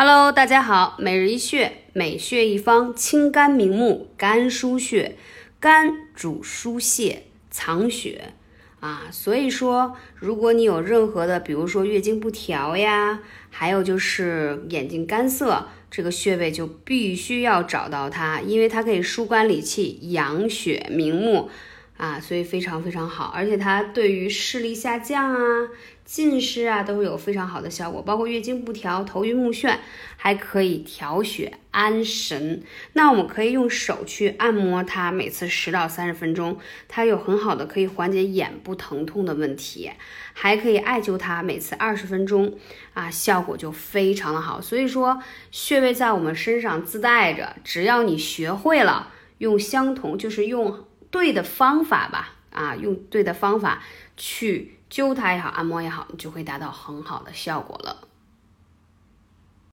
Hello，大家好，每日一穴，每穴一方，清肝明目，肝腧穴，肝主疏泄、藏血啊，所以说，如果你有任何的，比如说月经不调呀，还有就是眼睛干涩，这个穴位就必须要找到它，因为它可以疏肝理气、养血明目。啊，所以非常非常好，而且它对于视力下降啊、近视啊都是有非常好的效果，包括月经不调、头晕目眩，还可以调血安神。那我们可以用手去按摩它，每次十到三十分钟，它有很好的可以缓解眼部疼痛的问题，还可以艾灸它，每次二十分钟，啊，效果就非常的好。所以说，穴位在我们身上自带着，只要你学会了用相同，就是用。对的方法吧，啊，用对的方法去灸它也好，按摩也好，你就会达到很好的效果了。